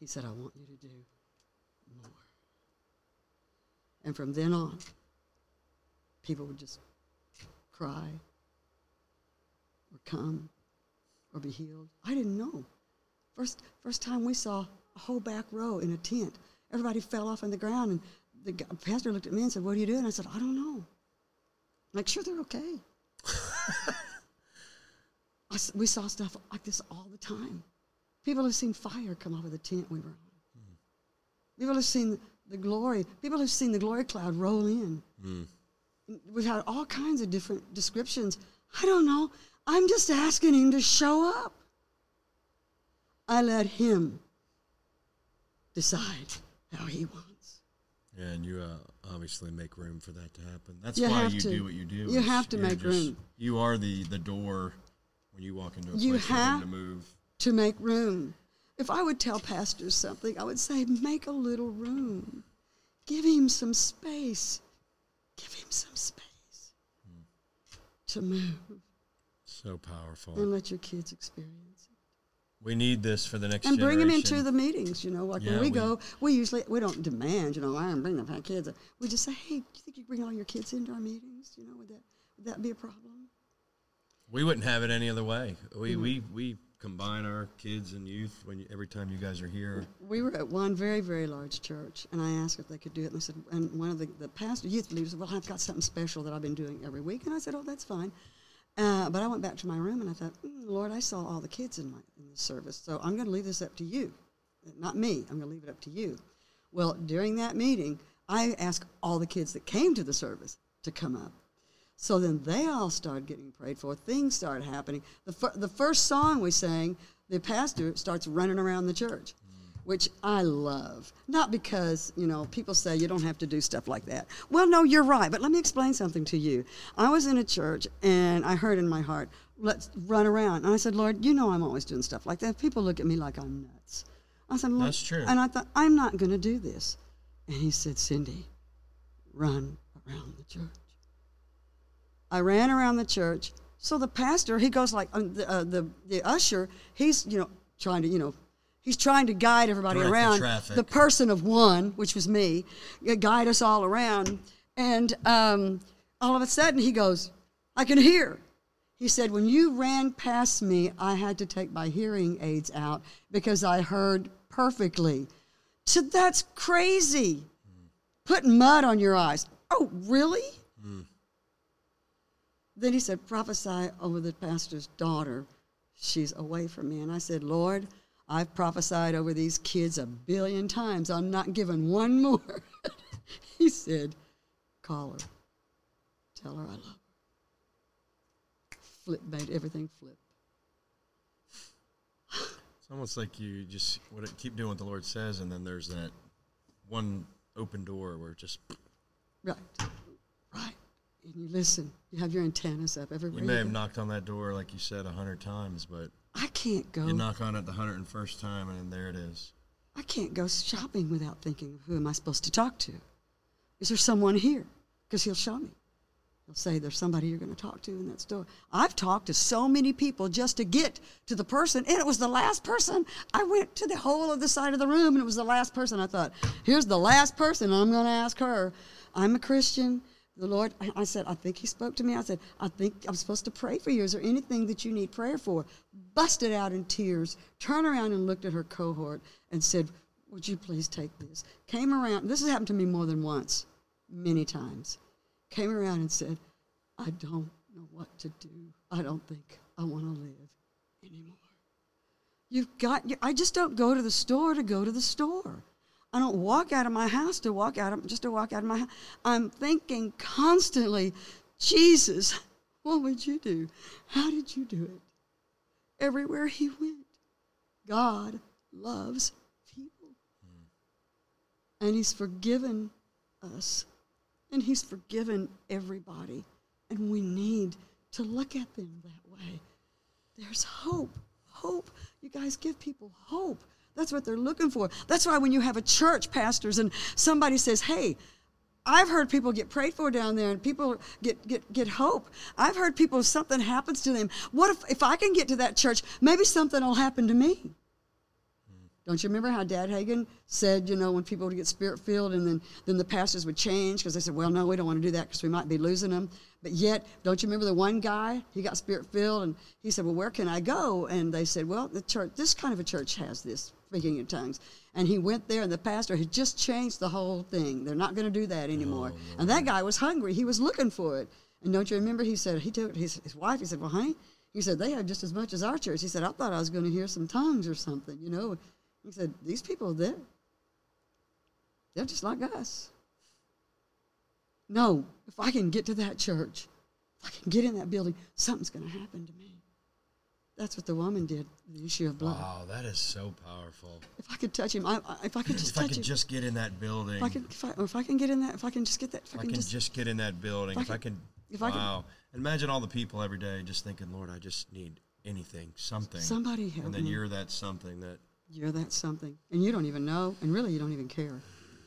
He said, I want you to do more. And from then on, people would just cry or come or be healed. I didn't know. First, first time we saw a whole back row in a tent. Everybody fell off on the ground, and the pastor looked at me and said, "What are you doing?" I said, "I don't know." Make sure they're okay. <laughs> I we saw stuff like this all the time. People have seen fire come out of the tent we were on. People have seen the glory. People have seen the glory cloud roll in. We've had all kinds of different descriptions. I don't know. I'm just asking him to show up. I let him decide how he wants. Yeah, and you uh, obviously make room for that to happen. That's You why you to. do what you do. You have to make just- room. You are the the door when you walk into a You place have- to move. to make room. If I would tell pastors something, I would say, make a little room. Give him some space. Give him some space hmm. to move So powerful. and let your kids experience it. We need this for the next And bring them into the meetings, you know. Like Yeah, when we, we- go, we usually, we don't demand, you know, I am bringing the kids. We just say, hey, do you think you bring all your kids into our meetings? You know, would that, would that be a problem? We wouldn't have it any other way. We Mm-hmm. we we combine our kids and youth when you, every time you guys are here. we were at one very, very large church, and I asked if they could do it. And they said, and one of the, the pastor, youth leaders said, Well, I've got something special that I've been doing every week. And I said, Oh, that's fine. Uh, but I went back to my room and I thought, mm, Lord, I saw all the kids in my in the service, so I'm going to leave this up to you, not me. I'm going to leave it up to you. Well, during that meeting, I asked all the kids that came to the service to come up. So then they all started getting prayed for. Things started happening. The, fir- the first song we sang, the pastor starts running around the church, mm. which I love. Not because, you know, people say you don't have to do stuff like that. Well, no, you're right. But let me explain something to you. I was in a church and I heard in my heart, let's run around. And I said, Lord, you know I'm always doing stuff like that. People look at me like I'm nuts. I said, Lord, That's true. And I thought, I'm not going to do this. And he said, Cindy, run around the church. I ran around the church. So the pastor, he goes like uh, the, uh, the the usher. He's you know trying to you know he's trying to guide everybody Direct around. traffic. The person of one, which was me, uh, guide us all around. And um, all of a sudden he goes, I can hear. He said, when you ran past me, I had to take my hearing aids out because I heard perfectly. So that's crazy. Putting mud on your eyes. Oh, really? Then he said, prophesy over the pastor's daughter. She's away from me. And I said, Lord, I've prophesied over these kids a billion times. I'm not giving one more. <laughs> he said, call her. Tell her I love her. Flip made everything flip. It's almost like you just what, keep doing what the Lord says, and then there's that one open door where it just Right. And you listen. You have your antennas up everywhere. you may have knocked on that door like you said a hundred times, but I can't go. you knock on it the hundred and first time, and there it is. I can't go shopping without thinking, who am I supposed to talk to? Is there someone here? Because he'll show me. He'll say, there's somebody you're going to talk to in that store. I've talked to so many people just to get to the person, and it was the last person. I went to the whole of the side of the room, and it was the last person. I thought, here's the last person I'm going to ask her. I'm a Christian. The Lord, I- said, I think He spoke to me. I said, I think I'm supposed to pray for you. Is there anything that you need prayer for? Busted out in tears, turned around and looked at her cohort and said, Would you please take this? Came around, this has happened to me more than once, many times. Came around and said, I don't know what to do. I don't think I want to live anymore. You've got, I just don't go to the store to go to the store. I don't walk out of my house to walk out of, just to walk out of my house. I'm thinking constantly, Jesus, what would you do? How did you do it? Everywhere he went, God loves people. And he's forgiven us. And he's forgiven everybody. And we need to look at them that way. There's hope. Hope. You guys give people hope. That's what they're looking for. That's why when you have a church, pastors, and somebody says, hey, I've heard people get prayed for down there and people get, get, get hope. I've heard people, if something happens to them, what if, if I can get to that church, maybe something will happen to me? Don't you remember how Dad Hagin said, you know, when people would get spirit filled and then, then the pastors would change because they said, well, no, we don't want to do that because we might be losing them. But yet, don't you remember the one guy? He got spirit filled and he said, well, where can I go? And they said, well, the church, this kind of a church has this, speaking in tongues. And he went there and the pastor had just changed the whole thing. They're not going to do that anymore. Oh, and that guy was hungry. He was looking for it. And don't you remember? He said, he told his, his wife, he said, well, honey, he said, they have just as much as our church. He said, I thought I was going to hear some tongues or something, you know. He said, These people, they're, they're just like us. No, if I can get to that church, if I can get in that building, something's going to happen to me. That's what the woman did, the issue of blood. Wow, that is so powerful. If I could touch him, I, I, if I could just touch him. If I could him, just get in that building, if I can, if I, if I can get in that, if I can just get that, if if I can just, just get in that building, if I can- can, if I can- wow. Imagine all the people every day just thinking, Lord, I just need anything, something. somebody help and then me. you're that something that You're that something, and you don't even know, and really you don't even care.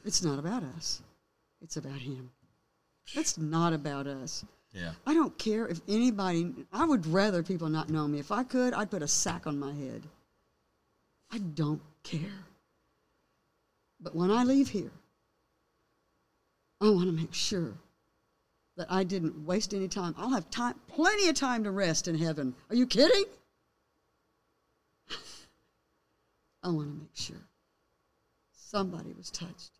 It's not about us. It's about him. It's not about us. Yeah. I don't care if anybody, I would rather people not know me. If I could, I'd put a sack on my head. I don't care. But when I leave here, I want to make sure that I didn't waste any time. I'll have time, plenty of time to rest in heaven. Are you kidding? <sighs> I want to make sure somebody was touched.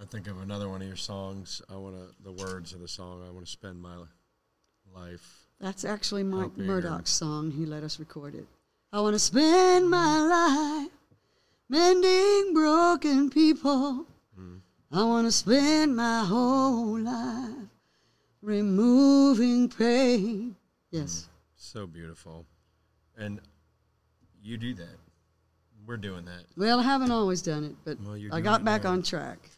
I think of another one of your songs. I want to the words of the song. I want to spend my life. That's actually Mike Murdock's song. He let us record it. I want to spend my mm. life mending broken people. Mm. I want to spend my whole life removing pain. Yes. Mm. So beautiful, and you do that. We're doing that. Well, I haven't always done it, but Well, I got back now. on track.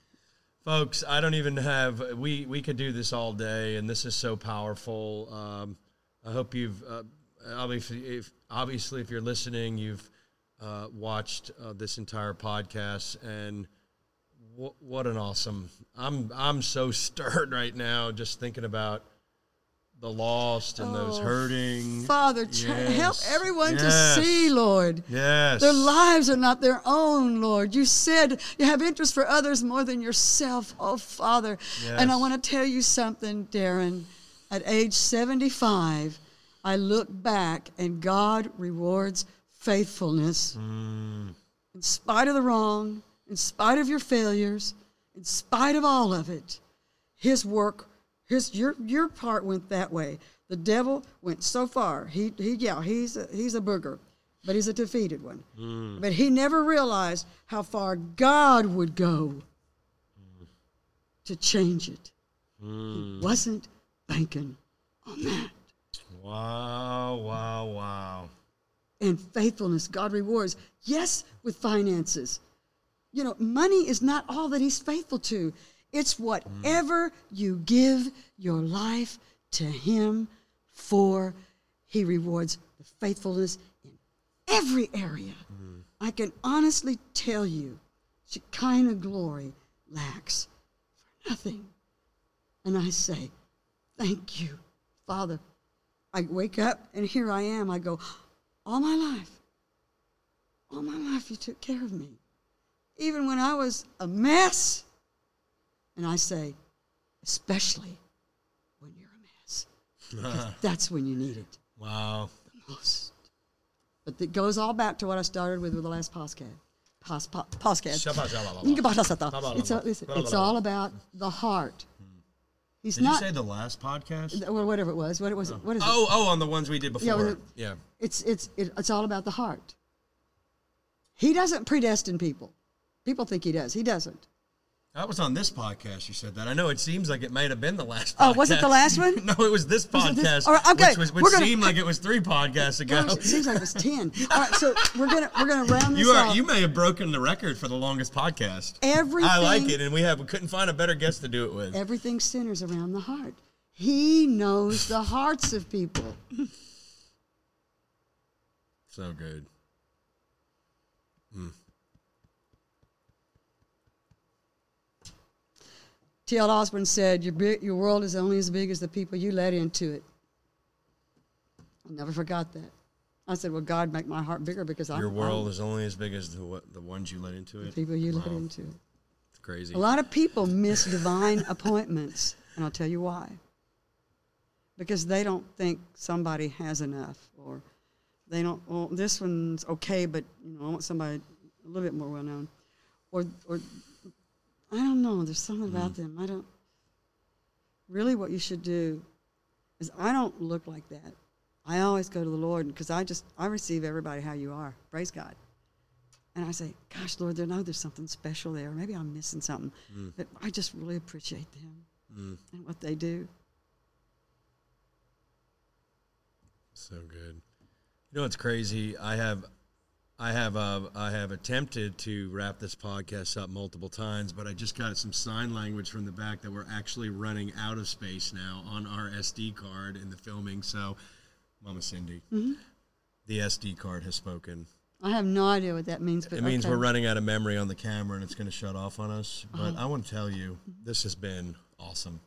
Folks, I don't even have. We we could do this all day, and this is so powerful. Um, I hope you've uh, obviously, if obviously, if you're listening, you've uh, watched uh, this entire podcast, and wh- what an awesome! I'm I'm so <laughs> stirred right now just thinking about the lost and those Oh, hurting. Father, tra- help everyone yes. to see, Lord. Yes, Their lives are not their own, Lord. You said you have interest for others more than yourself, oh Father. And I want to tell you something, Darren. At age 75, I look back and God rewards faithfulness. Mm. In spite of the wrong, in spite of your failures, in spite of all of it, his work, his your your part went that way. The devil went so far. He he yeah, he's a, he's a booger, but he's a defeated one. Hmm. But he never realized how far God would go hmm. to change it. He hmm. wasn't banking on that. wow, wow, wow. And faithfulness, God rewards. Yes, with finances. you know, money is not all that he's faithful to. It's mm. whatever you give your life to him for, he rewards the faithfulness in every area. Mm. I can honestly tell you, Shekinah glory lacks for nothing. And I say, Thank you, Father. I wake up and here I am. I go, All my life, all my life, you took care of me. Even when I was a mess. And I say, Especially when you're a mess. <laughs> that's when you need it Wow. the most. But it goes all back to what I started with with the last podcast. Pos, po, podcast. It's, a, it's, it's all about the heart. Hmm. He's Did not, you say the last podcast? well, whatever it was. What, it was it? What is it? Oh, oh, on the ones we did before. Yeah, well, Yeah. It's, it's, it, it's all about the heart. He doesn't predestine people. People think he does. He doesn't. That was on this podcast. You said that. I know. It seems like it might have been the last. Oh, was it the last one? <laughs> no, it was this Was podcast. this- right, okay, Which, was, which gonna- seemed like <laughs> it was three podcasts ago. Gosh, it seems like it was 10. All right, so we're going to we're gonna round <laughs> this you are. You may have broken the record for the longest podcast. Everything- I like it, and we have we couldn't find a better guest to do it with. Everything centers around the heart. He knows the hearts of people. So good. Hmm. T.L. Osborn said, your, big, your world is only as big as the people you let into it. I never forgot that. I said, well, God, make my heart bigger because I'm Your world I'm is only as big as the what, the ones you let into it? the people you let into it. it's crazy. A lot of people miss divine <laughs> appointments, and I'll tell you why. Because they don't think somebody has enough, or they don't. Well, this one's okay, but you know, I want somebody a little bit more well known, or or I don't know. There's something about mm. them. I don't. Really, what you should do is I don't look like that. I always go to the Lord because I just I receive everybody how you are. Praise God. And I say, gosh, Lord, there know there's something special there. Maybe I'm missing something. Mm. But I just really appreciate them mm. and what they do. So good. You know what's crazy? I have, I have, uh, I have attempted to wrap this podcast up multiple times, but I just got some sign language from the back that we're actually running out of space now on our SD card in the filming. So, Mama Cindy, Mm-hmm. the SD card has spoken. I have no idea what that means, but It means okay. Uh-huh. we're running out of memory on the camera and it's going to shut off on us. But I want to tell you, this has been awesome,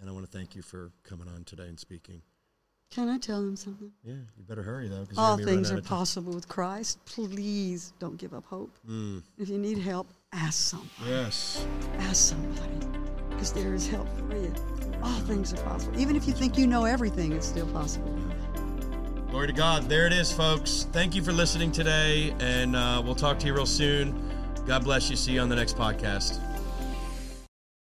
and I want to thank you for coming on today and speaking. Can I tell them something? Yeah, you better hurry though. All gonna be running things are possible with Christ. Please don't give up hope. Mm. If you need help, ask somebody. Yes. Ask somebody. Because there is help for you. All things are possible. Even if you think you know everything, it's still possible. Glory to God. There it is, folks. Thank you for listening today, and uh, we'll talk to you real soon. God bless you. See you on the next podcast.